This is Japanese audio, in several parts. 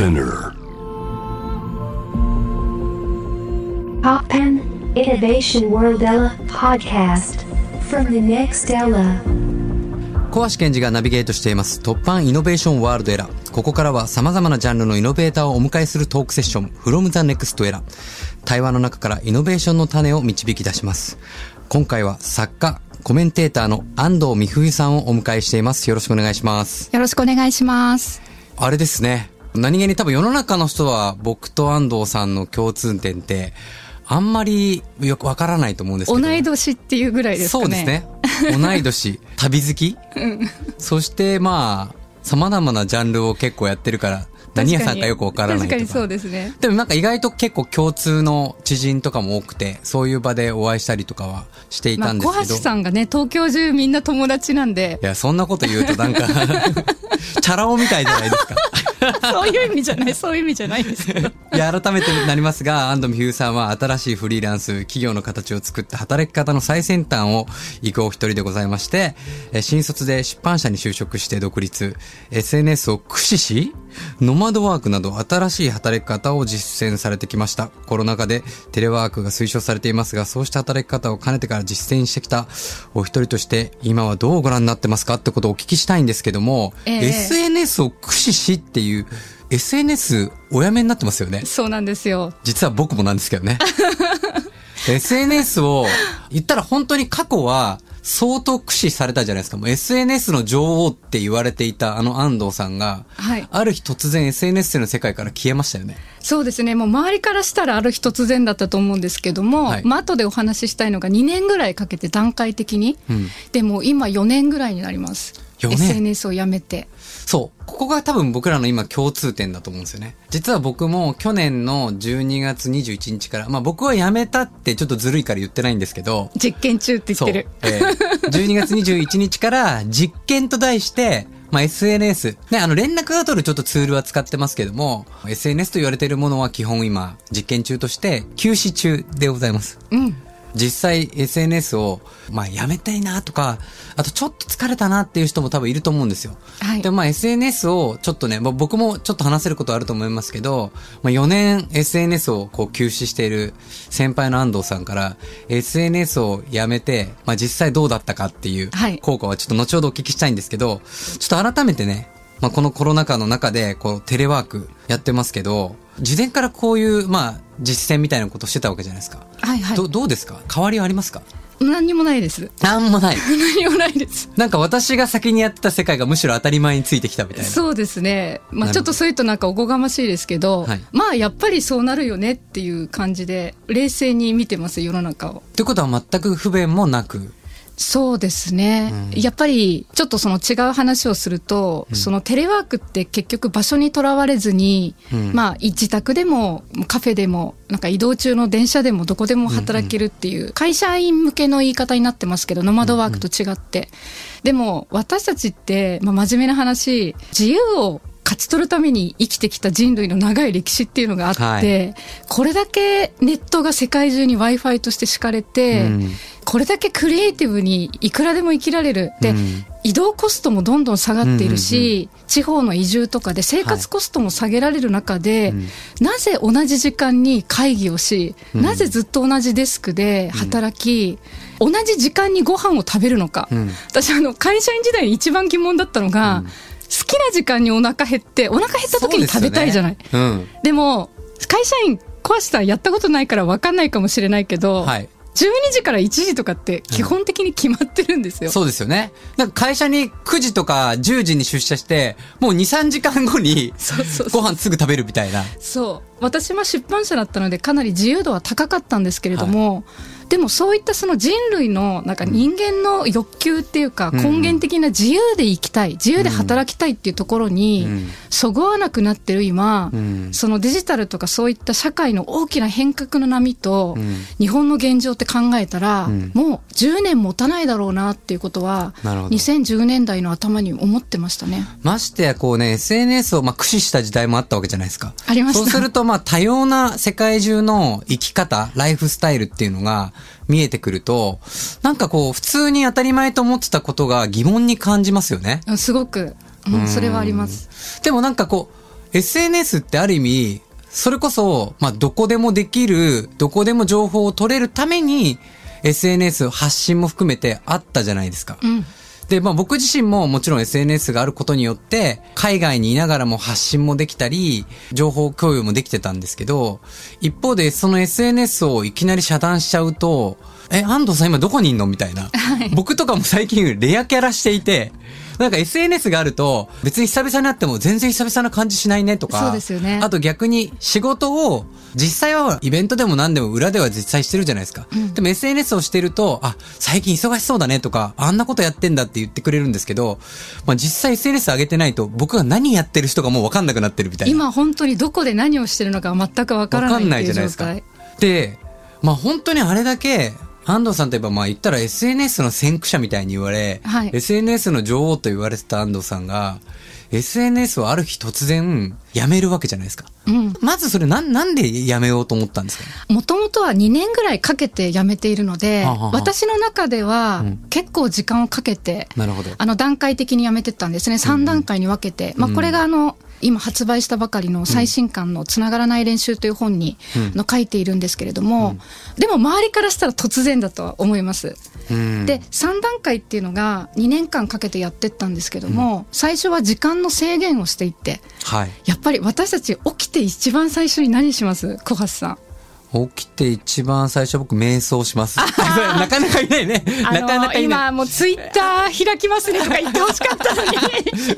Spinner. Poppen Innovation World Ella podcast from the next Ella. 小橋健二がナビゲートしています突破イノベーションワールドエラー。ここからは様々なジャンルのイノベーターをお迎えするトークセッション From the Next Era。対話の中からイノベーションの種を導き出します。今回は作家、コメンテーターの安藤美冬さんをお迎えしています。よろしくお願いします。よろしくお願いします。あれですね。何気に多分世の中の人は僕と安藤さんの共通点ってあんまりよくわからないと思うんですけど。同い年っていうぐらいですかね。そうですね。同い年、旅好き、そしてまあ、様々なジャンルを結構やってるから、何屋さんかよくわからないとか。確かにそうですね。でもなんか意外と結構共通の知人とかも多くて、そういう場でお会いしたりとかはしていまあ、たんですけど。小橋さんがね、東京中みんな友達なんでい、や、そんなこと言うとなんか、チャラ男みたいじゃないですか。そういう意味じゃない、そういう意味じゃないですけど。いや、改めてなりますが、安藤美冬さんは新しいフリーランス、企業の形を作って働き方の最先端を行くお一人でございまして、え新卒で出版社に就職して独立、SNS を駆使し、ノマドワークなど新しい働き方を実践されてきました。コロナ禍でテレワークが推奨されていますが、そうした働き方を兼ねてから実践してきたお一人として、今はどうご覧になってますか？ってことをお聞きしたいんですけども、ええ SNS を駆使しっていう、SNS おやめになってますよね。そうなんですよ。実は僕もなんですけどね。SNS を、言ったら本当に過去は相当駆使されたじゃないですか。もう SNS の女王って言われていたあの安藤さんが、はいある日突然 SNS の世界から消えましたよね。そうですね。もう周りからしたらある日突然だったと思うんですけども、はいまあ後でお話ししたいのが2年ぐらいかけて段階的に、うんでも今4年ぐらいになります。4年 SNS をやめて。そう。ここが多分僕らの今共通点だと思うんですよね。実は僕も去年の12月21日から、まあ僕は辞めたってちょっとずるいから言ってないんですけど、実験中って言ってる。そう。えー12月21日から 実験と題して、まあ、SNS。ね、あの、連絡が取るちょっとツールは使ってますけども、SNS と言われているものは基本今、実験中として、休止中でございます。うん。実際 SNS を、まあ、やめたいなとか、あとちょっと疲れたなっていう人も多分いると思うんですよ。はいでもまあ SNS をちょっとね、まあ僕もちょっと話せることあると思いますけど、まあ4年 SNS をこう休止している先輩の安藤さんから、SNS をやめて、まあ実際どうだったかっていうはい効果はちょっと後ほどお聞きしたいんですけど、ちょっと改めてね、まあこのコロナ禍の中でこうテレワークやってますけど、事前からこういうまあ実践みたいなことしてたわけじゃないですか。はいはい。どどうですか？変わりはありますか？何にもないです。なんもない。何にもないです。なんか私が先にやってた世界がむしろ当たり前についてきたみたいな。そうですね。まあちょっとそういうとなんかおこがましいですけど、はいまあやっぱりそうなるよねっていう感じで、冷静に見てます、世の中を。ってことは全く不便もなく。そうですね、やっぱりちょっとその違う話をすると、そのテレワークって結局場所にとらわれずに、うん。まあ自宅でもカフェでもなんか移動中の電車でもどこでも働けるっていう会社員向けの言い方になってますけどノマドワークと違って、でも私たちって、まあ、真面目な話自由を勝ち取るために生きてきた人類の長い歴史っていうのがあって、はい。これだけネットが世界中に Wi-Fi として敷かれて、うん。これだけクリエイティブにいくらでも生きられる。で、うん。移動コストもどんどん下がっているし、地方の移住とかで生活コストも下げられる中で、なぜ同じ時間に会議をし、うん。なぜずっと同じデスクで働き、同じ時間にご飯を食べるのか。うん。私、あの、会社員時代に一番疑問だったのが、好きな時間にお腹減って、お腹減った時に食べたいじゃない。そうですよねでも、会社員、小橋さんやったことないから分かんないかもしれないけど、うん。はい。12時から1時とかって基本的に決まってるんですよ。そうですよね。なんか会社に9時とか10時に出社して、もう2、3時間後にご飯すぐ食べるみたいな。そう私は出版社だったのでかなり自由度は高かったんですけれども、でもそういったその人類のなんか人間の欲求っていうかうん。根源的な自由で生きたい自由で働きたいっていうところにうん。そぐわなくなってる今、うん。そのデジタルとかそういった社会の大きな変革の波とうん。日本の現状って考えたら、うん。もう10年持たないだろうなっていうことはなるほど。2010年代の頭に思ってましたね。ましてやこうね、SNS をまあ駆使した時代もあったわけじゃないですか。ありました。そうするとまあ多様な世界中の生き方、ライフスタイルっていうのが見えてくると、なんかこう普通に当たり前と思ってたことが疑問に感じますよね。うんすごく、うん、それはあります。でもなんかこう、SNS ってある意味、それこそ、まあ、どこでもできる、どこでも情報を取れるために、SNS 発信も含めてあったじゃないですか。うん。で、まあ僕自身ももちろん SNS があることによって、海外にいながらも発信もできたり、情報共有もできてたんですけど、一方でその SNS をいきなり遮断しちゃうと、え、安藤さん今どこにいんの？みたいな。僕とかも最近レアキャラしていて、なんか SNS があると、別に久々に会っても全然久々な感じしないねとか。そうですよねあと逆に仕事を、実際はイベントでも何でも裏では実際してるじゃないですか。でも SNS をしてると、あ、最近忙しそうだねとか、あんなことやってんだって言ってくれるんですけど、まあ実際 SNS 上げてないと、僕が何やってる人がもう分かんなくなってるみたいな。今本当にどこで何をしてるのか全くわからないっていう状態。で、まあ本当にあれだけ、安藤さんといえばまあ言ったら SNS の先駆者みたいに言われ、はい SNS の女王と言われてた安藤さんが、SNS をある日突然やめるわけじゃないですか。うん。まずそれなん、なんでやめようと思ったんですか？ねもともとは2年ぐらいかけて辞めているので、はあはあ私の中ではうん結構時間をかけて、なるほど。あの段階的に辞めてったんですね。3段階に分けて。まあこれがあの、今発売したばかりの最新刊のつながらない練習という本に、の書いているんですけれども、でも周りからしたら突然だとは思います。うんで、3段階っていうのが2年間かけてやってったんですけども、最初は時間の制限をしていって、はい。やっぱり私たち起きて一番最初に何します？小橋さん。起きて一番最初僕瞑想します。なかなかいないね。あなかなのかいない。今もうツイッター開きますねとか 言ってほしかったのに。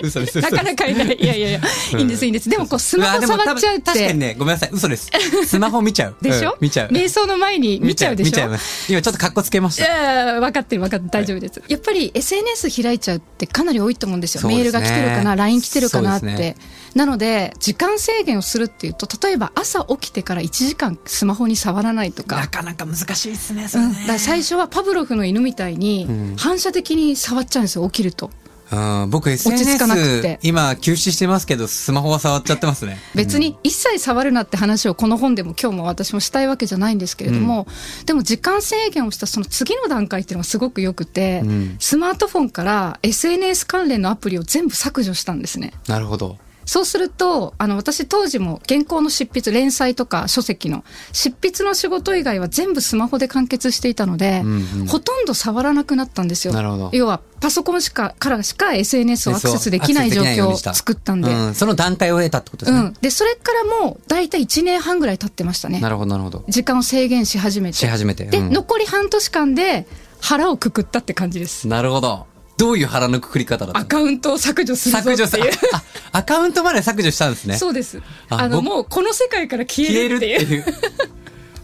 嘘です。嘘なかなかいない。いやいやいや、いいんです、いいんです。でもこうスマホ触っちゃうっ多分確かにて。ね、ごめんなさい。嘘です。スマホ見ちゃう。でしょ、うん見ちゃう。瞑想の前に見ちゃうでしょ？見ちゃいます。今ちょっと格好つけましいた。や分かってる分かってる大丈夫です、やっぱり SNS 開いちゃうってかなり多いと思うんですよメールが来てるかな LINE 来てるかなって、なので時間制限をするっていうと例えば朝起きてから1時間スマホに触らないとか。なかなか難しいですね、そうん、最初はパブロフの犬みたいにうん。反射的に触っちゃうんですよ起きると。うん、僕ち着かなく SNS て今休止してますけど、スマホは触っちゃってますね。別に一切触るなって話をこの本でも今日も私もしたいわけじゃないんですけれども、でも時間制限をしたその次の段階っていうのがすごくよくて、うん。スマートフォンから SNS 関連のアプリを全部削除したんですね。なるほど。そうすると、あの、私当時も原稿の執筆、連載とか書籍の執筆の仕事以外は全部スマホで完結していたので、うんうんほとんど触らなくなったんですよ。なるほど要は、パソコンしか、からしか SNS をアクセスできない状況を作ったんで。うん、その段階を得たってことですね。うん。で、それからもう、だいたい1年半ぐらい経ってましたね。なるほど、なるほど。時間を制限し始めて。し始めて。で、うん残り半年間で腹をくくったって感じです。なるほど。どういう腹のくくり方だったアのカウントを削除するぞ削除さっていう。あ、アカウントまで削除したんですね。そうです。ああの、僕もうこの世界から消消ええるっるってていう。いう。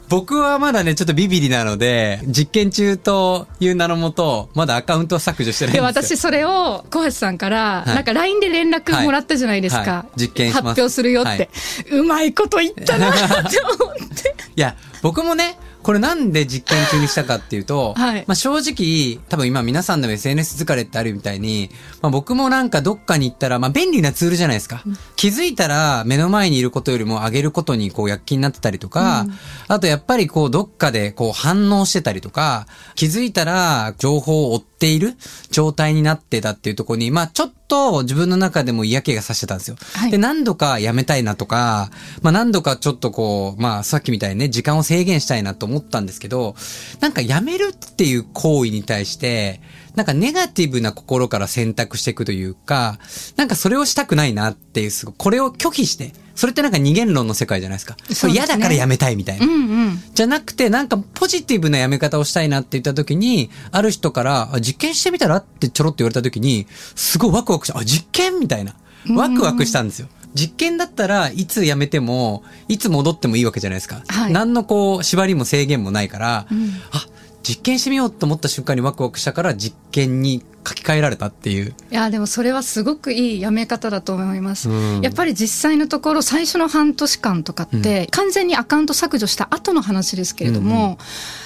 僕はまだね、ちょっとビビリなので、実験中という名のもと、まだアカウントは削除してないんで、ですよ。私それを小橋さんから、はいなんか LINE で連絡もらったじゃないですか。はいはい実験します発表するよって、はいうまいこと言ったなって思って。いや、僕もね、これなんで実験中にしたかっていうと、はい。まあ正直、多分今皆さんでも SNS 疲れってあるみたいに、まあ僕もなんかどっかに行ったら、まあ便利なツールじゃないですか。気づいたら目の前にいることよりも上げることにこう躍起になってたりとか、あとやっぱりこうどっかでこう反応してたりとか、気づいたら情報を追っている状態になってたっていうところに、まあちょっと自分の中でも嫌気がさしてたんですよ。はいで、何度かやめたいなとか、まあ何度かちょっとこう、まあさっきみたいにね、時間を制限したいなと思ったんですけど、なんかやめるっていう行為に対して、なんかネガティブな心から選択していくというか、なんかそれをしたくないなっていう、すごいこれを拒否して、それってなんか二元論の世界じゃないですか。そうですね嫌だからやめたいみたいな。うんうん。じゃなくて、なんかポジティブなやめ方をしたいなって言った時に、ある人から、あ実験してみたらってちょろっと言われた時に、すごいワクワクした。あ、実験みたいな。ワクワクしたんですよ。実験だったらいつやめても、いつ戻ってもいいわけじゃないですか。はい何のこう、縛りも制限もないから、んあ、実験してみようと思った瞬間にワクワクしたから実験に書き換えられたっていう。いや、でもそれはすごくいいやめ方だと思います。うんやっぱり実際のところ、最初の半年間とかって、完全にアカウント削除した後の話ですけれども、うんう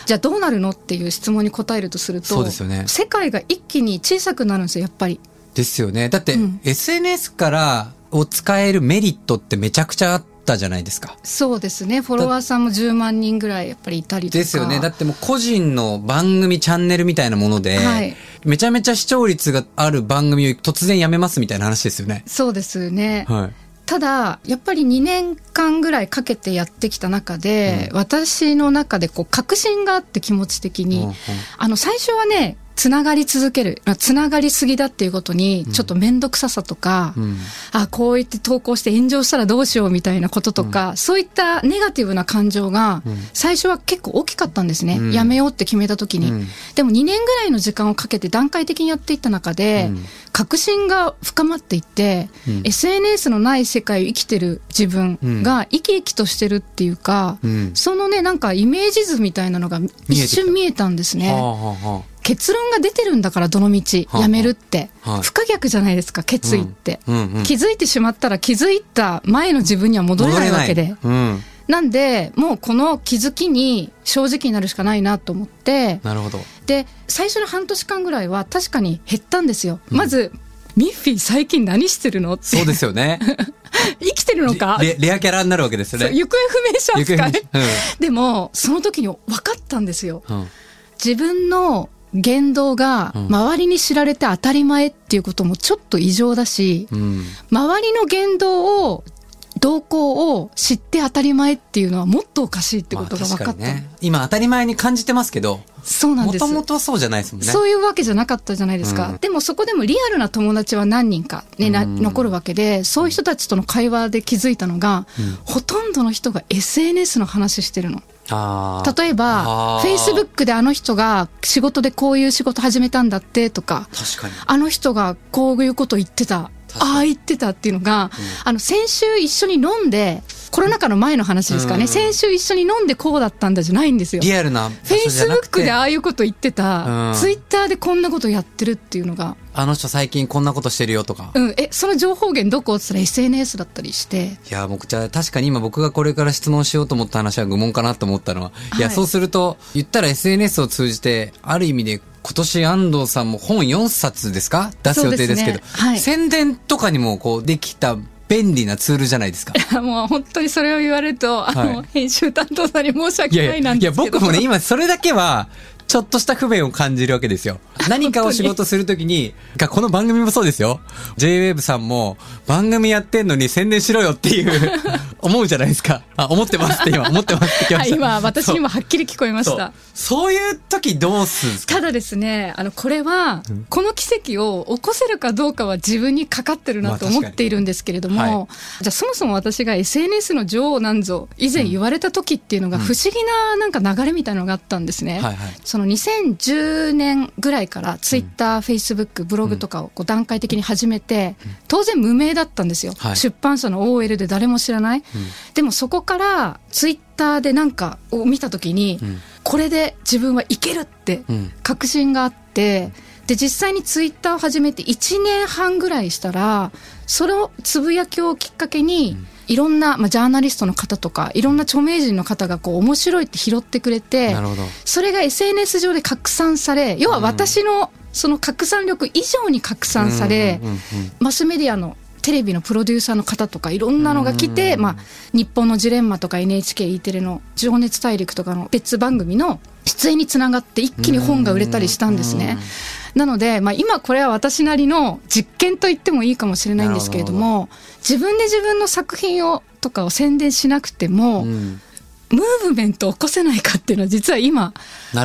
じゃあどうなるのっていう質問に答えるとすると、そうですよね世界が一気に小さくなるんですよ、やっぱり。ですよね。だって、うん SNS からを使えるメリットってめちゃくちゃあったじゃないですか。そうですね。フォロワーさんも10万人ぐらいやっぱりいたりとか。ですよね。だってもう個人の番組チャンネルみたいなもので、はいめちゃめちゃ視聴率がある番組を突然やめますみたいな話ですよね。そうですね。はい。ただやっぱり2年間ぐらいかけてやってきた中で、私の中でこう確信があって気持ち的に、うんうんあの最初はねつながり続ける。まあつながりすぎだっていうことにちょっと面倒くささとか、うん。あこう言って投稿して炎上したらどうしようみたいなこととか、そういったネガティブな感情がうん。最初は結構大きかったんですね、うん。やめようって決めた時に、うん。でも2年ぐらいの時間をかけて段階的にやっていった中で、うん。確信が深まっていって、うん。SNS のない世界を生きてる自分が生き生きとしてるっていうか、うん。そのねなんかイメージ図みたいなのが一瞬見えたんですね。はあはあは結論が出てるんだからどの道はあやめるって、はい。不可逆じゃないですか決意って、うんうん。うん気づいてしまったら気づいた前の自分には戻れないわけで。うん。なんでもうこの気づきに正直になるしかないなと思って。なるほど。で最初の半年間ぐらいは確かに減ったんですよ、まずミッフィー最近何してるのって。そうですよね。生きてるのか？レレアキャラになるわけですよね。行方不明者扱い。不明でもその時に分かったんですよ。うんうん。自分の言動がうん。周りに知られて当たり前っていうこともちょっと異常だし、うん。周りの言動を動向を知って当たり前っていうのはもっとおかしいってことが分かった、ね今当たり前に感じてますけどもそうなんです。ともとそうじゃないですもんね。そういうわけじゃなかったじゃないですか、うん。でもそこでもリアルな友達は何人か、ねなうん。残るわけでそういう人たちとの会話で気づいたのが、うん。ほとんどの人が SNS の話してるの例えばあー。Facebook であの人が仕事でこういう仕事始めたんだってとか確かに。あの人がこういうこと言ってたああ言ってたっていうのが、あの先週一緒に飲んでコロナ禍の前の話ですかね、うん。先週一緒に飲んでこうだったんだじゃないんですよ。リアルな場フェイスブックでああいうこと言ってた、うん。ツイッターでこんなことやってるっていうのが、あの人最近こんなことしてるよとか。うん、えその情報源どこ？って言ったら SNS だったりして。いや、僕、じゃあ確かに今僕がこれから質問しようと思った話は愚問かなと思ったのは、い、や、はい。そうすると、言ったら SNS を通じて、ある意味で今年安藤さんも本4冊ですか？出す予定ですけど、ね。はい。宣伝とかにもこうできた便利なツールじゃないですか。もう本当にそれを言われると、あの、はい編集担当さんに申しいや訳ないいなんや、いやですけど。僕もね、今それだけは、ちょっとした不便を感じるわけですよ。何かを仕事するときに、がこの番組もそうですよ。JWAVE さんも、番組やってんのに宣伝しろよっていう、思うじゃないですか。あ、思ってますって今、思ってますってきまはい、した。今、私にもはっきり聞こえまそうした。そういう時どうするんですか？ただですね、あの、これは、この奇跡を起こせるかどうかは自分にかかってるなと思っているんですけれども、はいじゃあそもそも私が SNS の女王なんぞ、以前言われた時っていうのが不思議ななんか流れみたいなのがあったんですね。はいはい。その2010年ぐらいからツイッター、フェイスブック、ブログとかをこう段階的に始めて、当然無名だったんですよ。はい。出版社の OL で誰も知らない。でもそこからツイッターでなんかを見たときに、ん。これで自分はいけるってうん。確信があって、で、実際にツイッターを始めて1年半ぐらいしたら、そのつぶやきをきっかけに、いろんな、まあ、ジャーナリストの方とか、いろんな著名人の方がこう面白いって拾ってくれてな、るほど。それが SNS 上で拡散され、要は私のその拡散力以上に拡散されうん、うんうん。マスメディアのテレビのプロデューサーの方とかいろんなのが来て、まあ、日本のジレンマとか NHKE テレの情熱大陸とかの別番組の出演につながって一気に本が売れたりしたんですね。なので、まあ、今これは私なりの実験と言ってもいいかもしれないんですけれども自分で自分の作品をとかを宣伝しなくても、うんムーブメントを起こせないかっていうのは実は今。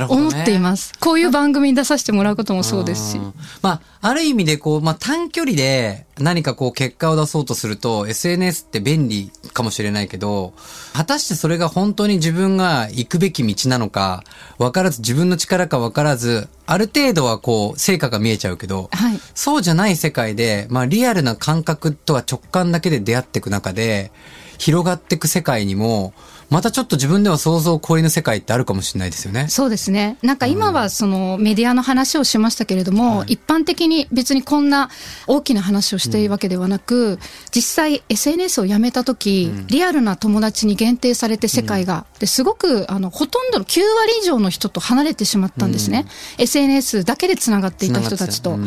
思っています。こういう番組に出させてもらうこともそうですしん。まあ、ある意味でこう、まあ短距離で何かこう結果を出そうとすると SNS って便利かもしれないけど、果たしてそれが本当に自分が行くべき道なのか、分からず自分の力か分からず、ある程度はこう成果が見えちゃうけど、はい。そうじゃない世界で、まあリアルな感覚とは直感だけで出会っていく中で、広がっていく世界にも、またちょっと自分では想像を超えぬ世界ってあるかもしれないですよね。そうですね。なんか今はそのメディアの話をしましたけれども、一般的に別にこんな大きな話をしているわけではなく、実際 SNS をやめた時、リアルな友達に限定されて世界が、ですごくあのほとんどの9割以上の人と離れてしまったんですね。SNS だけでつながっていた人たちと。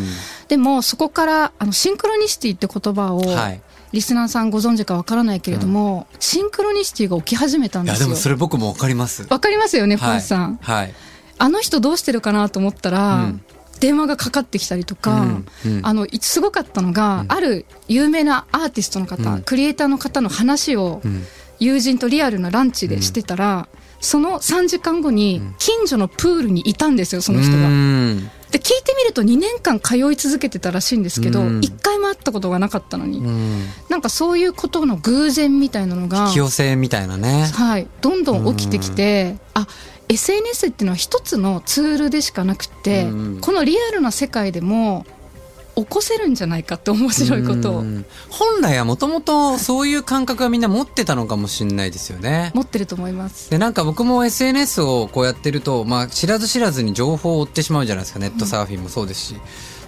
でもそこからあのシンクロニシティって言葉を、はいリスナーさんご存知かわからないけれども、シンクロニシティが起き始めたんいや、ですよ。でもそれ僕もわかります。わかりますよね、ポはい。ンさん。はい。あの人どうしてるかなと思ったら、うん電話がかかってきたりとか、うんうんあのいすごかったのが、ある有名なアーティストの方、うんクリエイターの方の話をうん友人とリアルなランチでしてたら、その3時間後に近所のプールにいたんですよその人が。うんで聞いてみると2年間通い続けてたらしいんですけど、うん。1回も会ったことがなかったのに、うん。なんかそういうことの偶然みたいなのが引き寄せみたいなね。はい、どんどん起きてきて、あ SNS っていうのは一つのツールでしかなくて、うん。このリアルな世界でも起こせるんじゃないかって面白いことを。うん。本来はもともとそういう感覚はみんな持ってたのかもしれないですよね。持ってると思います。でなんか僕も SNS をこうやってると、まあ、知らず知らずに情報を追ってしまうじゃないですか。ネットサーフィンもそうですし、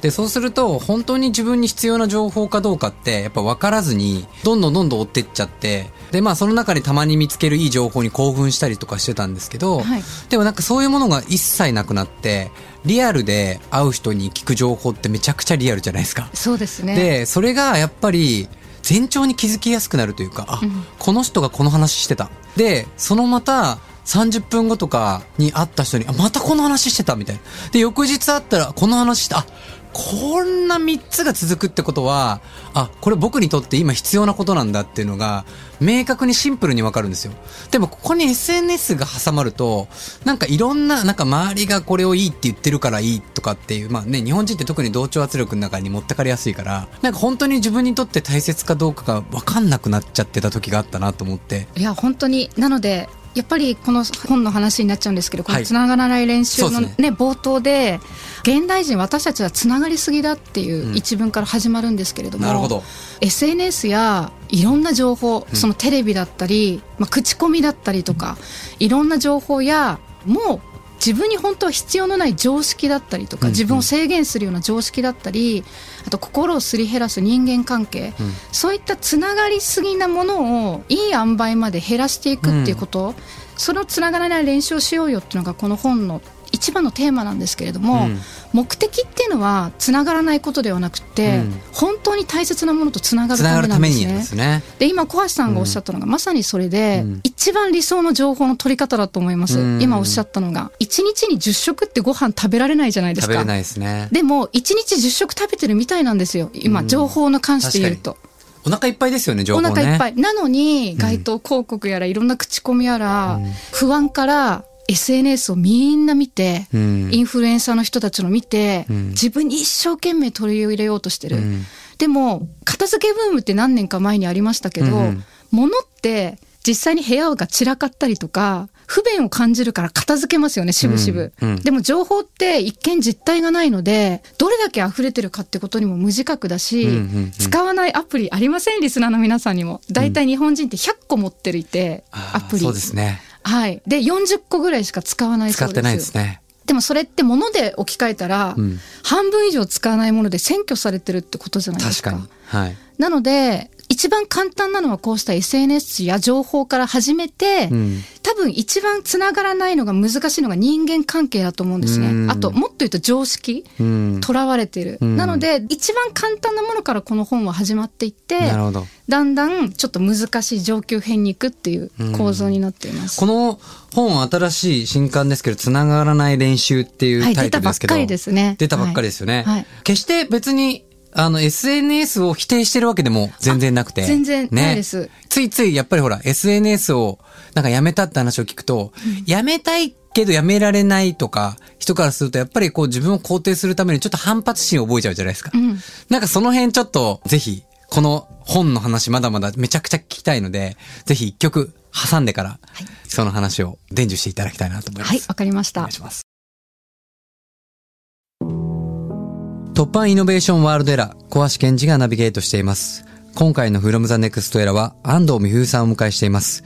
でそうすると本当に自分に必要な情報かどうかってやっぱ分からずにどんどんどんどん追ってっちゃってでまあその中にたまに見つけるいい情報に興奮したりとかしてたんですけど、はい。でもなんかそういうものが一切なくなってリアルで会う人に聞く情報ってめちゃくちゃリアルじゃないですか。そうですね。でそれがやっぱり前兆に気づきやすくなるというかあ、うんこの人がこの話してたでそのまた30分後とかに会った人にあまたこの話してたみたいなで翌日会ったらこの話してあこんな3つが続くってことはあこれ僕にとって今必要なことなんだっていうのが明確にシンプルにわかるんですよ。でもここに SNS が挟まるとなんかいろんななんか周りがこれをいいって言ってるからいいとかっていうまあね日本人って特に同調圧力の中に持ってかれやすいからなんか本当に自分にとって大切かどうかが分かんなくなっちゃってた時があったなと思って。いや本当に。なのでやっぱりこの本の話になっちゃうんですけどこはい。のつながらない練習の、ねです冒頭で現代人私たちはつながりすぎだっていううん。一文から始まるんですけれども、なるほど。SNS やいろんな情報、そのテレビだったり、まあ、口コミだったりとかいろんな情報やもう自分に本当は必要のない常識だったりとか、うん自分を制限するような常識だったりあと心をすり減らす人間関係、うん。そういったつながりすぎなものをいい塩梅まで減らしていくっていうこと、そのつながらない練習をしようよっていうのがこの本の一番のテーマなんですけれども、うん目的っていうのはつながらないことではなくて、うん。本当に大切なものとつながるためなんですね。ですね。で今小橋さんがおっしゃったのが、まさにそれで、うん。一番理想の情報の取り方だと思います、うん。今おっしゃったのが1日に10食ってご飯食べられないじゃないですか。食べれないですね。でも1日10食食べてるみたいなんですよ。今、うん。情報の関して言うと。お腹いっぱいですよね情お報ね。腹いっぱい。なのに、街頭広告やら、いろんな口コミやら、うん。不安から SNS をみんな見て、うん。インフルエンサーの人たちの見て、うん。自分に一生懸命取り入れようとしてる。うん。でも、片付けブームって何年か前にありましたけど、うん。うん物って実際に部屋が散らかったりとか、不便を感じるから片付けますよね、しぶしぶ。でも情報って一見実体がないので、どれだけ溢れてるかってことにも無自覚だし、うんうんうん。使わないアプリありません？リスナーの皆さんにも。大体日本人って100個持ってるいて、アプリ。そうですねはい。で、40個ぐらいしか使わないそうです。使ってないですねでもそれって物で置き換えたら、うん半分以上使わないもので占拠されてるってことじゃないですか。確かにはいなので、一番簡単なのはこうした SNS や情報から始めて、うん多分一番つながらないのが難しいのが人間関係だと思うんですうんね。あと、もっと言うと常識うん囚われてる。うんなので、一番簡単なものからこの本は始まっていって、だんだんちょっと難しい上級編に行くっていう構造になっています。この本新しい新刊ですけど、つながらない練習っていうはいタイトルですけど。出たばっかりですね出たばっかりですよね。はい決して別に、あの、SNS を否定してるわけでも全然なくて。あ全然ないですついつい、やっぱりほら、SNS をなんかやめたって話を聞くと、やめたいけどやめられないとか、人からするとやっぱりこう自分を肯定するためにちょっと反発心を覚えちゃうじゃないですか。うんなんかその辺ちょっと、ぜひ、この本の話まだまだめちゃくちゃ聞きたいので、ぜひ一曲挟んでから、その話を伝授していただきたいなと思います。はい、わかりましたお願い。します。突破イノベーションワールドエラー、小橋健二がナビゲートしています。今回の From the Next Era は安藤美冬さんをお迎えしています。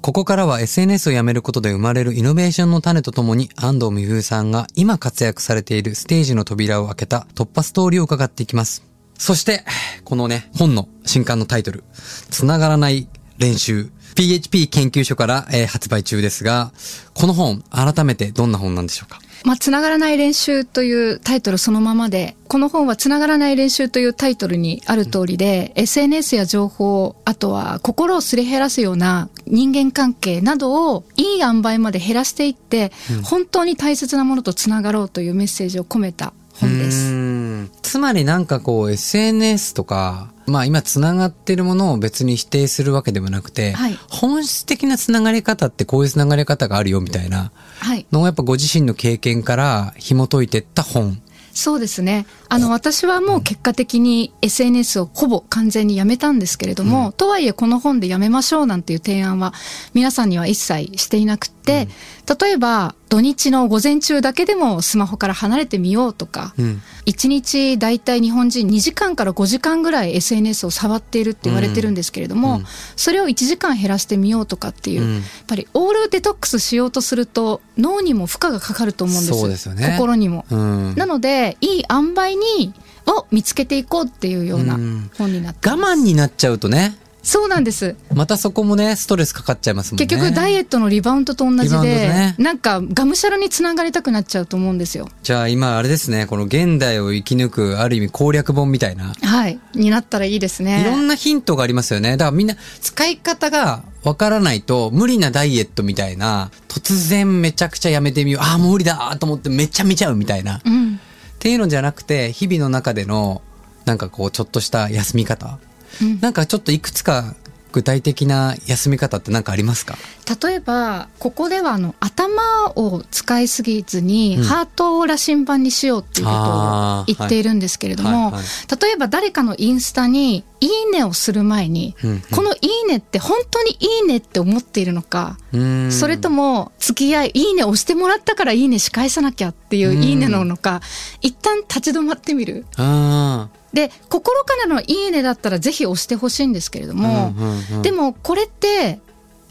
ここからは SNS をやめることで生まれるイノベーションの種とともに安藤美冬さんが今活躍されているステージの扉を開けた突破ストーリーを伺っていきます。そして、このね、本の新刊のタイトル、つながらない練習、PHP 研究所から、えー発売中ですが、この本、改めてどんな本なんでしょうか？まあ、つながらない練習というタイトルそのままで、この本はつながらない練習というタイトルにある通りで、SNS や情報、あとは心をすり減らすような人間関係などをいい塩梅まで減らしていって、本当に大切なものとつながろうというメッセージを込めた本です。つまりなんかこう SNS とか、まあ今繋がってるものを別に否定するわけでもなくて、はい本質的な繋がり方ってこういう繋がり方があるよみたいなはい。のをやっぱご自身の経験から紐解いてった本。そうですね。あの、私はもう結果的に SNS をほぼ完全にやめたんですけれども、とはいえこの本でやめましょうなんていう提案は皆さんには一切していなくって、例えば土日の午前中だけでもスマホから離れてみようとか、うん。1日大体日本人2時間から5時間ぐらい SNS を触っているって言われてるんですけれども、うん。それを1時間減らしてみようとかっていう、うん。やっぱりオールデトックスしようとすると脳にも負荷がかかると思うんですそうですよね。心にも。うん。なので、いい塩梅に、を見つけていこうっていうようなうん本になって我。慢になっちゃうとね、そうなんです。またそこもね、ストレスかかっちゃいますもんね。結局ダイエットのリバウンドと同じで、ねなんかがむしゃらにつながりたくなっちゃうと思うんですよ。じゃあ今あれですね、この現代を生き抜くある意味攻略本みたいな。はい。になったらいいですね。いろんなヒントがありますよね。だからみんな使い方がわからないと無理なダイエットみたいな、突然めちゃくちゃやめてみよう。ああ、もう無理だと思ってめっちゃ見ちゃうみたいな。っうん。ていうのじゃなくて、日々の中での、なんかこうちょっとした休み方。うんなんかちょっといくつか具体的な休み方って何かありますか？例えば、ここではあの、頭を使いすぎずに、うん。ハートを羅針盤にしようっていうことを言っているんですけれども、はいはい。は例えば誰かのインスタに、いいねをする前に、うんうん。このいいねって本当にいいねって思っているのか、それとも、付き合い、いいね押してもらったからいいねし返さなきゃっていういいねなのか、一旦立ち止まってみる？あで、心からのいいねだったらぜひ押してほしいんですけれどあ。も、うんうんうんでもこれって、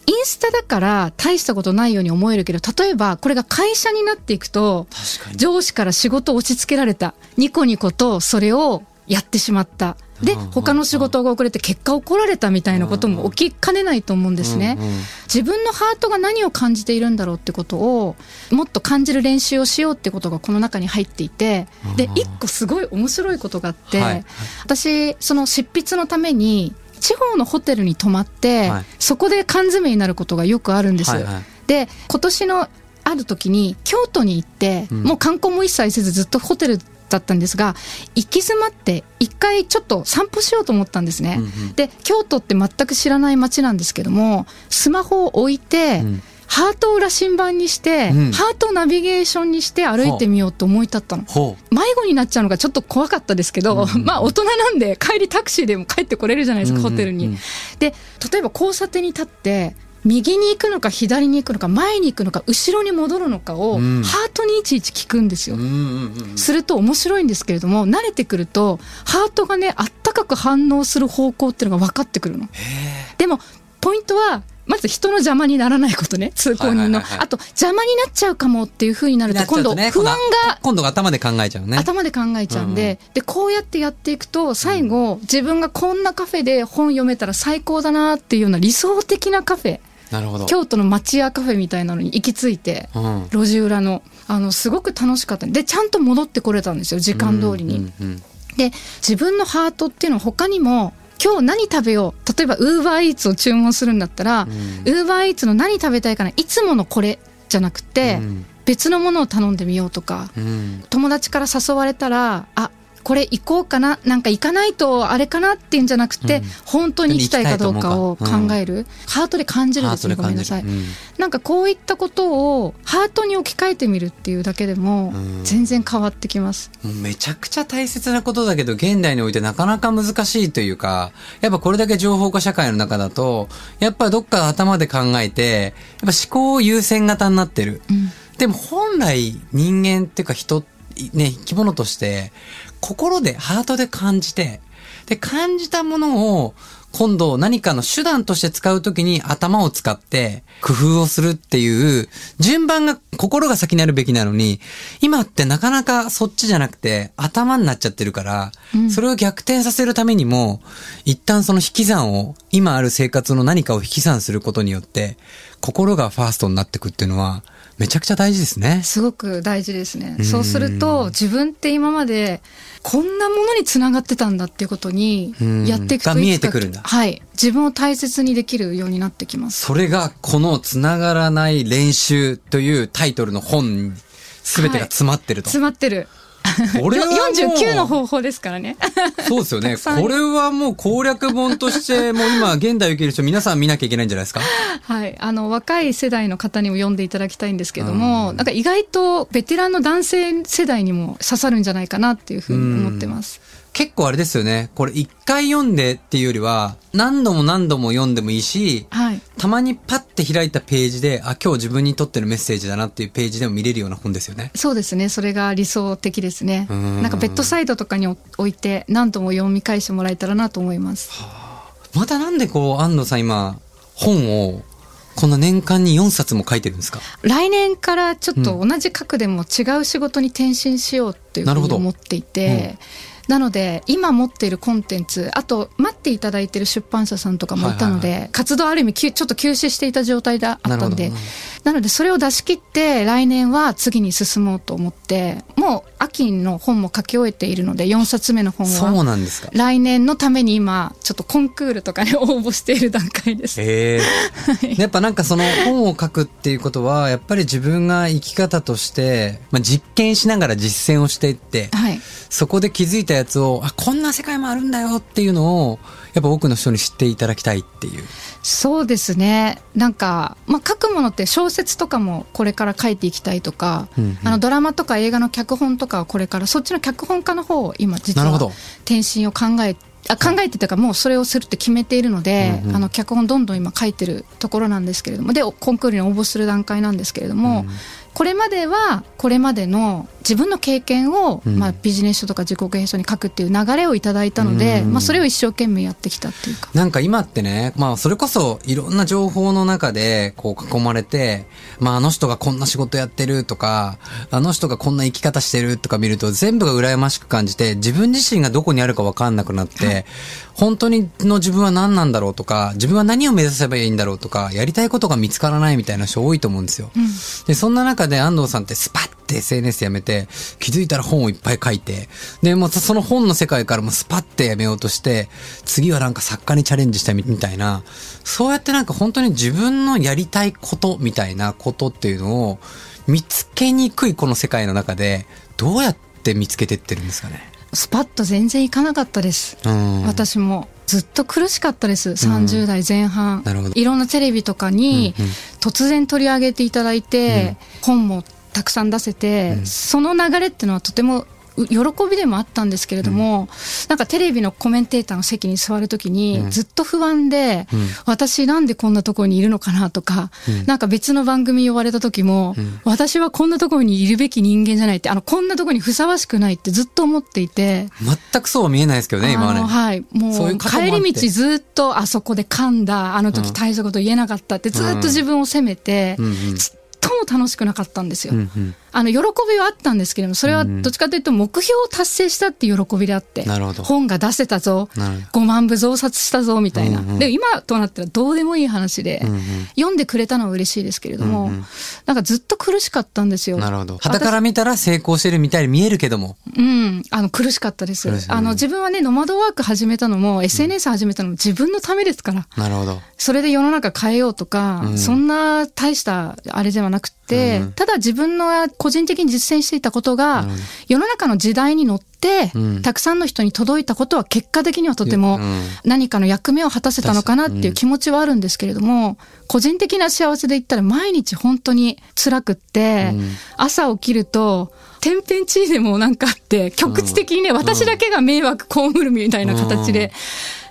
インスタだから大したことないように思えるけど、例えばこれが会社になっていくと。上司から仕事を押し付けられた。ニコニコとそれをやってしまった。で、他の仕事が遅れて結果怒られたみたいなことも起きかねないと思うんですね。うんうん。自分のハートが何を感じているんだろうってことをもっと感じる練習をしようってことがこの中に入っていてでうん。一個すごい面白いことがあって、はい。私その執筆のために地方のホテルに泊まって、はい。そこで缶詰になることがよくあるんです。はいはい。で今年のある時に京都に行って、うん。もう観光も一切せずずっとホテルだったんですが行き詰まって一回ちょっと散歩しようと思ったんですね、うんうん。で京都って全く知らない街なんですけどもスマホを置いて、うん。ハートを羅針盤にして、うん。ハートをナビゲーションにして歩いてみようと思い立ったの。ほ迷子になっちゃうのがちょっと怖かったですけど、うんまあ大人なんで帰りタクシーでも帰ってこれるじゃないですか、うんうんうん。ホテルに。で、例えば交差点に立って、右に行くのか左に行くのか前に行くのか後ろに戻るのかを、うんハートにいちいち聞くんですよ。う。うんうんうん。すると面白いんですけれども、慣れてくると、ハートがね、あったかく反応する方向っていうのが分かってくるの。でも、ポイントは、まず人の邪魔にならないことね、通行人の。はいはいはいはいあと、邪魔になっちゃうかもっていう風になると、今度、ね不安が今度頭で考えちゃうね。頭で考えちゃうんで、で、こうやってやっていくと、最後、自分がこんなカフェで本読めたら最高だなっていうような理想的なカフェ、なるほど。京都の町屋カフェみたいなのに行き着いて、うん。路地裏の、あの、すごく楽しかった。で、ちゃんと戻ってこれたんですよ、時間通りに。うんうんで、自分のハートっていうのは他にも、今日何食べよう。例えば、ウーバーイーツを注文するんだったら、ウーバーイーツの何食べたいかな、いつものこれじゃなくて、うん別のものを頼んでみようとか、うん。友達から誘われたら、あ、これ行こうかな、なんか行かないとあれかなっていうんじゃなくて、うん本当に行きたいかどうかを考行きたいと思うかえる。ハートで感じるですね、ごめんなさい。うんなんかこういったことをハートに置き換えてみるっていうだけでもうん全然変わってきます。めちゃくちゃ大切なことだけど、現代においてなかなか難しいというか、やっぱこれだけ情報化社会の中だと、やっぱどっか頭で考えて、やっぱ思考優先型になってる。うんでも本来人間っていうか人、ね、生き物として、心で、ハートで感じて、で、感じたものを、今度何かの手段として使うときに頭を使って工夫をするっていう順番が心が先になるべきなのに今ってなかなかそっちじゃなくて頭になっちゃってるから、うん。それを逆転させるためにも一旦その引き算を今ある生活の何かを引き算することによって心がファーストになってくっていうのはめちゃくちゃ大事ですね。すごく大事ですねう。んそうすると自分って今までこんなものにつながってたんだっていうことにうんやっていくとが見えてくるんだはい。自分を大切にできるようになってきます。それがこのつながらない練習というタイトルの本に全てが詰まってると。詰まってる。これはもう49の方法ですからね。そうですよね。これはもう攻略本として、もう今、現代を生きる人、皆さん見なきゃいけないんじゃないですか？はい。あの、若い世代の方にも読んでいただきたいんですけども、なんか意外とベテランの男性世代にも刺さるんじゃないかなっていうふうに思ってます。結構あれですよね。これ一回読んでっていうよりは、何度も何度も読んでもいいし、はい。たまにパッて開いたページで、あ、今日自分にとってのメッセージだなっていうページでも見れるような本ですよね。そうですね。それが理想的ですね。うんなんかベッドサイドとかに置いて何度も読み返してもらえたらなと思います。またなんでこう、安藤さん今、本を、こんな年間に4冊も書いてるんですか？来年からちょっと同じ角でも違う仕事に転身しようっていうふうに思っていて、なので今持っているコンテンツあと待っていただいている出版社さんとかもいたので、はい活動ある意味ちょっと休止していた状態であったんでなのでそれを出し切って来年は次に進もうと思ってもう秋の本も書き終えているので4冊目の本そうはなんですか。来年のために今ちょっとコンクールとかに応募している段階です。ええやっぱなんかその本を書くっていうことは、やっぱり自分が生き方として、まあ、実験しながら実践をしていって、はいそこで気づいたやつを、あ、こんな世界もあるんだよっていうのを、やっぱ多くの人に知っていただきたいっていう。そうですね。なんか、まあ、書くものって小説とかもこれから書いていきたいとか、うんうんあのドラマとか映画の脚本とかはこれからそっちの脚本家の方を今実は転身を考えあ考えてたかもうそれをするって決めているので、うんうんあの脚本どんどん今書いてるところなんですけれどもでコンクールに応募する段階なんですけれども、これまではこれまでの自分の経験を、うんまあ、ビジネス書とか自己啓書に書くっていう流れをいただいたので、うんまあ、それを一生懸命やってきたっていうか。なんか今ってね、まあそれこそいろんな情報の中でこう囲まれて、まああの人がこんな仕事やってるとか、あの人がこんな生き方してるとか見ると全部が羨ましく感じて、自分自身がどこにあるかわかんなくなって、本当にの自分は何なんだろうとか、自分は何を目指せばいいんだろうとか、やりたいことが見つからないみたいな人多いと思うんですよ。で、そんな中で安藤さんってスパッて SNS やめて、気づいたら本をいっぱい書いて、で、もうその本の世界からもスパッてやめようとして、次はなんか作家にチャレンジしたみみたいな、そうやってなんか本当に自分のやりたいことみたいなことっていうのを見つけにくいこの世界の中で、どうやって見つけてってるんですかね？スパッと全然いかなかったです。うん。私もずっと苦しかったです。30代前半、いろんなテレビとかに突然取り上げていただいて、本もたくさん出せて、うん。その流れっていうのはとてもう喜びでもあったんですけれども、なんかテレビのコメンテーターの席に座るときに、うん。ずっと不安で、うん。私なんでこんなところにいるのかなとか、うん。なんか別の番組呼ばれた時も、うん。私はこんなところにいるべき人間じゃないって、あの、こんなところにふさわしくないってずっと思っていて、全くそうは見えないですけどね、今はね。はい。もそう帰り道ずっとあそこで噛んだ、あの時大したこと言えなかったって、ずっと自分を責めて、うんうん。ちっとも楽しくなかったんですよ。うんうんあの、喜びはあったんですけれども、それはどっちかというと目標を達成したっていう喜びであって、なるほど本が出せたぞ、なるほ5万部増刷したぞ、みたいな。うんうんで、今となったらどうでもいい話で、うんうん読んでくれたのは嬉しいですけれども、うんうんなんかずっと苦しかったんですよ。なるほど。肌から見たら成功してるみたいに見えるけども。うん、あの苦しかったです。あの自分はね、ノマドワーク始めたのも、SNS 始めたのも自分のためですから。なるほど。それで世の中変えようとか、うんそんな大したあれではなくて、うん。ただ自分の個人的に実践していたことが、なるほど世の中の時代に乗って、うん。たくさんの人に届いたことは結果的にはとてもうん。何かの役目を果たせたのかなっていう気持ちはあるんですけれども、個人的な幸せで言ったら毎日本当に辛くって、うん。朝起きると、天変地異でもなんかあって、局地的にね、私だけが迷惑被るみたいな形で、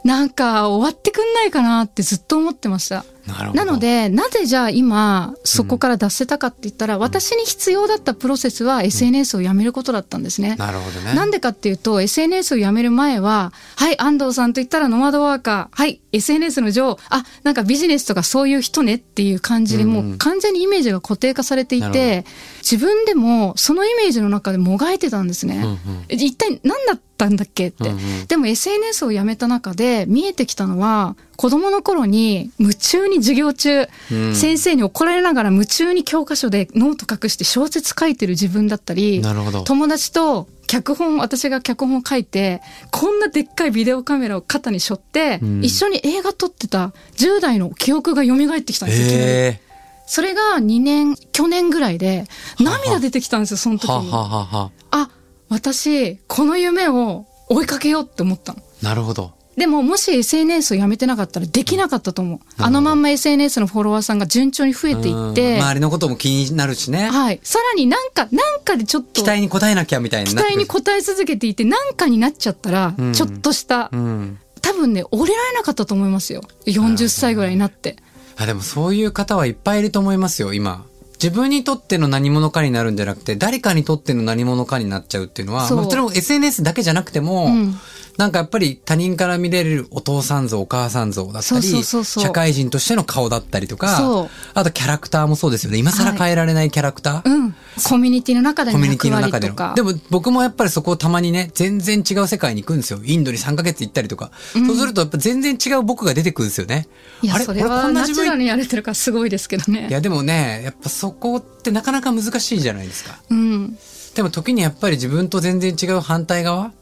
なんか終わってくんないかなってずっと思ってました。な。なの、で、なぜじゃあ今、そこから脱せたかって言ったら、私に必要だったプロセスは SNS をやめることだったんですね。なるほどね。なんでかっていうと、SNS をやめる前は、はい、安藤さんと言ったらノマドワーカー、はい、SNS の女王、あ、なんかビジネスとかそういう人ねっていう感じで、うんもう完全にイメージが固定化されていて、自分でもそのイメージの中でもがいてたんですね。うんうんえ一体何だったんだっけって。うんうんでも SNS をやめた中で見えてきたのは、子供の頃に夢中に授業中、うん先生に怒られながら夢中に教科書でノート隠して小説書いてる自分だったり。友達と脚本、私が脚本を書いて、こんなでっかいビデオカメラを肩に背負って、うん一緒に映画撮ってた10代の記憶が蘇ってきたんですよ。えそれが2年、去年ぐらいで、涙出てきたんですよ、その時に。ははは。あ、私、この夢を追いかけようって思ったの。なるほど。でも、もし SNS をやめてなかったらできなかったと思う。どあのまんま SNS のフォロワーさんが順調に増えていって、うん周りのことも気になるしね。はい。さらになんか、なんかでちょっと、期待に応えなきゃみたいなってくる待に応え続けていて、なんかになっちゃったら、うんちょっとした、うん。多分ね、降りられなかったと思いますよ。40歳ぐらいになって。あ、でもそういう方はいっぱいいると思いますよ、今。自分にとっての何者かになるんじゃなくて、誰かにとっての何者かになっちゃうっていうのは、そう。もちろん SNS だけじゃなくても、うんなんかやっぱり他人から見れるお父さん像、お母さん像だったり、社会人としての顔だったりとかあとキャラクターもそうですよね。今更変えられないキャラクター。うん。コミュニティの中でのコミュニティ役の中での割とか。。でも僕もやっぱりそこをたまにね、全然違う世界に行くんですよ。インドに3ヶ月行ったりとか。そうするとやっぱ全然違う僕が出てくるんですよね。いや、あれ？それはナチュラルにやれてるからすごいですけどね。いやでもね、やっぱそこってなかなか難しいじゃないですか。うん。でも時にやっぱり自分と全然違う反対側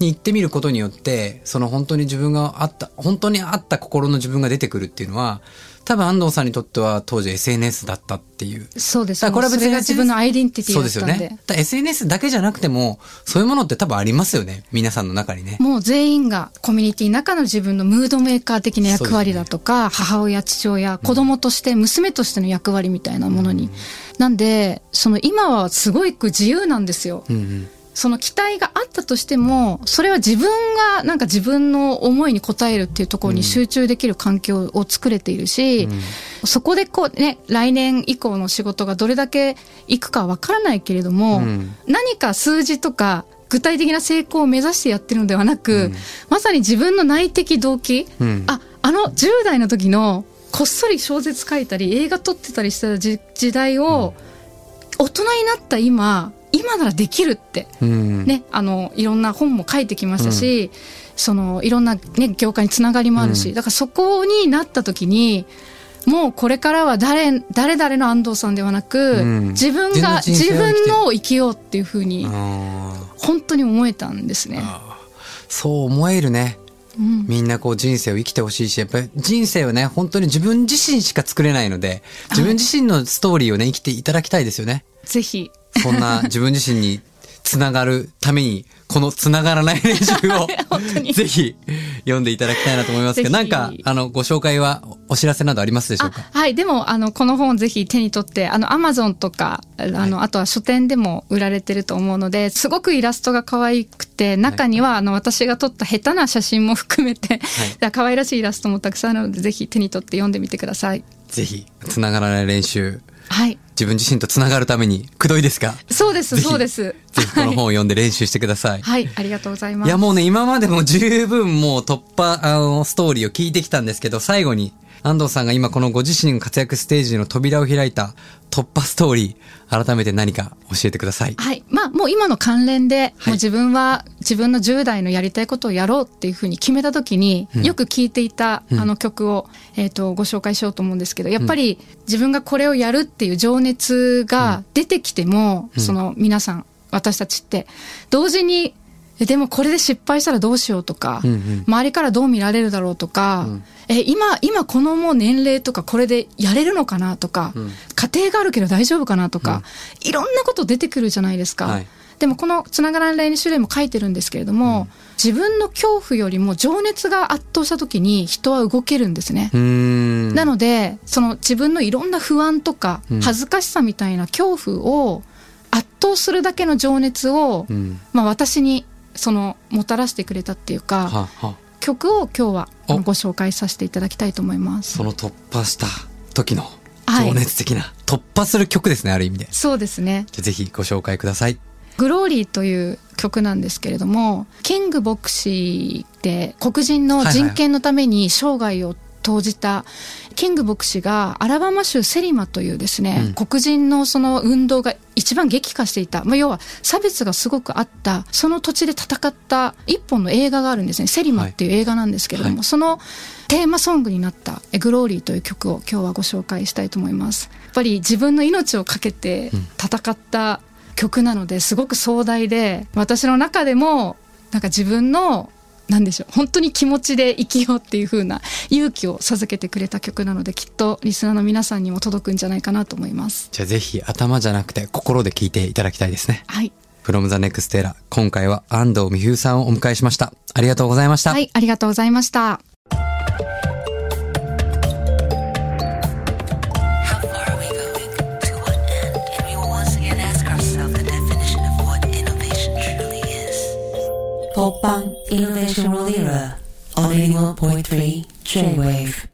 に行ってみることによって、その本当に自分があった、本当にあった心の自分が出てくるっていうのは、多分安藤さんにとっては当時 SNS だったっていう。そうです。だからこれは別に自分のアイデンティティそうだったんで。ですよね。だ SNS だけじゃなくても、そういうものって多分ありますよね。皆さんの中にね。もう全員がコミュニティの中の自分のムードメーカー的な役割だとか、母親、父親、子供として、娘としての役割みたいなものに。なんで、その今はすごく自由なんですよ。うんうん。その期待があったとしても、それは自分がなんか自分の思いに応えるっていうところに集中できる環境を作れているし、そこでこうね、来年以降の仕事がどれだけいくかわからないけれども、うん。何か数字とか具体的な成功を目指してやってるのではなく、うん。まさに自分の内的動機、うん。あ、あの10代の時のこっそり小説書いたり映画撮ってたりした時時代を、大人になった今、今ならできるって。うん。ね、あの、いろんな本も書いてきましたし、その、いろんなね、業界につながりもあるし、うんだからそこになった時に、もうこれからは誰、誰々の安藤さんではなく、うん自分が、自分の人生きようっていうふうに、あ本当に思えたんですね。ーそう思えるね。うん。みんなこう人生を生きてほしいし、やっぱり人生はね、本当に自分自身しか作れないので、自分自身のストーリーをね、生きていただきたいですよね。ぜひ。そんな自分自身につながるために、このつながらない練習を ぜひ読んでいただきたいなと思いますけど、なんか、あの、ご紹介はお知らせなどありますでしょうあかはい。でも、あの、この本ぜひ手に取って、あの、アマゾンとか、あの、あとは書店でも売られてると思うので、すごくイラストが可愛くて、中には、あの、私が撮った下手な写真も含めて、可愛らしいイラストもたくさんあるので、ぜひ手に取って読んでみてください。ぜひ、つながらない練習、はい。自分自身とつながるために、くどいですか？そうです、そうです。ぜひこの本を読んで練習してください。はい、ありがとうございます。いやもうね、今までも十分もう突破、あの、ストーリーを聞いてきたんですけど、最後に、安藤さんが今このご自身が活躍ステージの扉を開いた突破ストーリー、改めて何か教えてください。はい。まあ、もう今の関連で、はい。もう自分は自分の10代のやりたいことをやろうっていうふうに決めたときに、うん。よく聴いていた、うん。あの曲を、えっ、と、ご紹介しようと思うんですけど、やっぱり自分がこれをやるっていう情熱が出てきても、うん。その皆さん、私たちって、同時に、えでもこれで失敗したらどうしようとか、うんうん。周りからどう見られるだろうとか、うん。え今今このもう年齢とかこれでやれるのかなとか、うん。家庭があるけど大丈夫かなとか、いろんなこと出てくるじゃないですか。はい。でもこのつながらない練習でも書いてるんですけれども、自分の恐怖よりも情熱が圧倒した時に人は動けるんですね。なので、その自分のいろんな不安とかうん。恥ずかしさみたいな恐怖を圧倒するだけの情熱を、うん。まあ私にそのもたらしてくれたっていうか、は、は、曲を今日はご紹介させていただきたいと思います。その突破した時のはい情熱的な、突破する曲ですね、ある意味で。じそうですね。ぜひご紹介ください。グローリーという曲なんですけれども、キング牧師って黒人の人権のために生涯を投じた、キング牧師がアラバマ州セリマというですね、うん。黒人のその運動が一番激化していた、まあ、要は差別がすごくあった、その土地で戦った一本の映画があるんですね。セリマっていう映画なんですけれども、はい。そのテーマソングになったえグローリーという曲を今日はご紹介したいと思います。やっぱり自分の命をかけて戦った曲なのですごく壮大で、私の中でもなんか自分のなんでしょう本当に気持ちで生きようっていう風な勇気を授けてくれた曲なのできっとリスナーの皆さんにも届くんじゃないかなと思います。じゃあぜひ頭じゃなくて心で聞いていただきたいですね。はい。from the next era 今回は安藤美冬さんをお迎えしました。ありがとうございました。はい、ありがとうございました。Kopang Innovation Rolira on 81.3 J-Wave.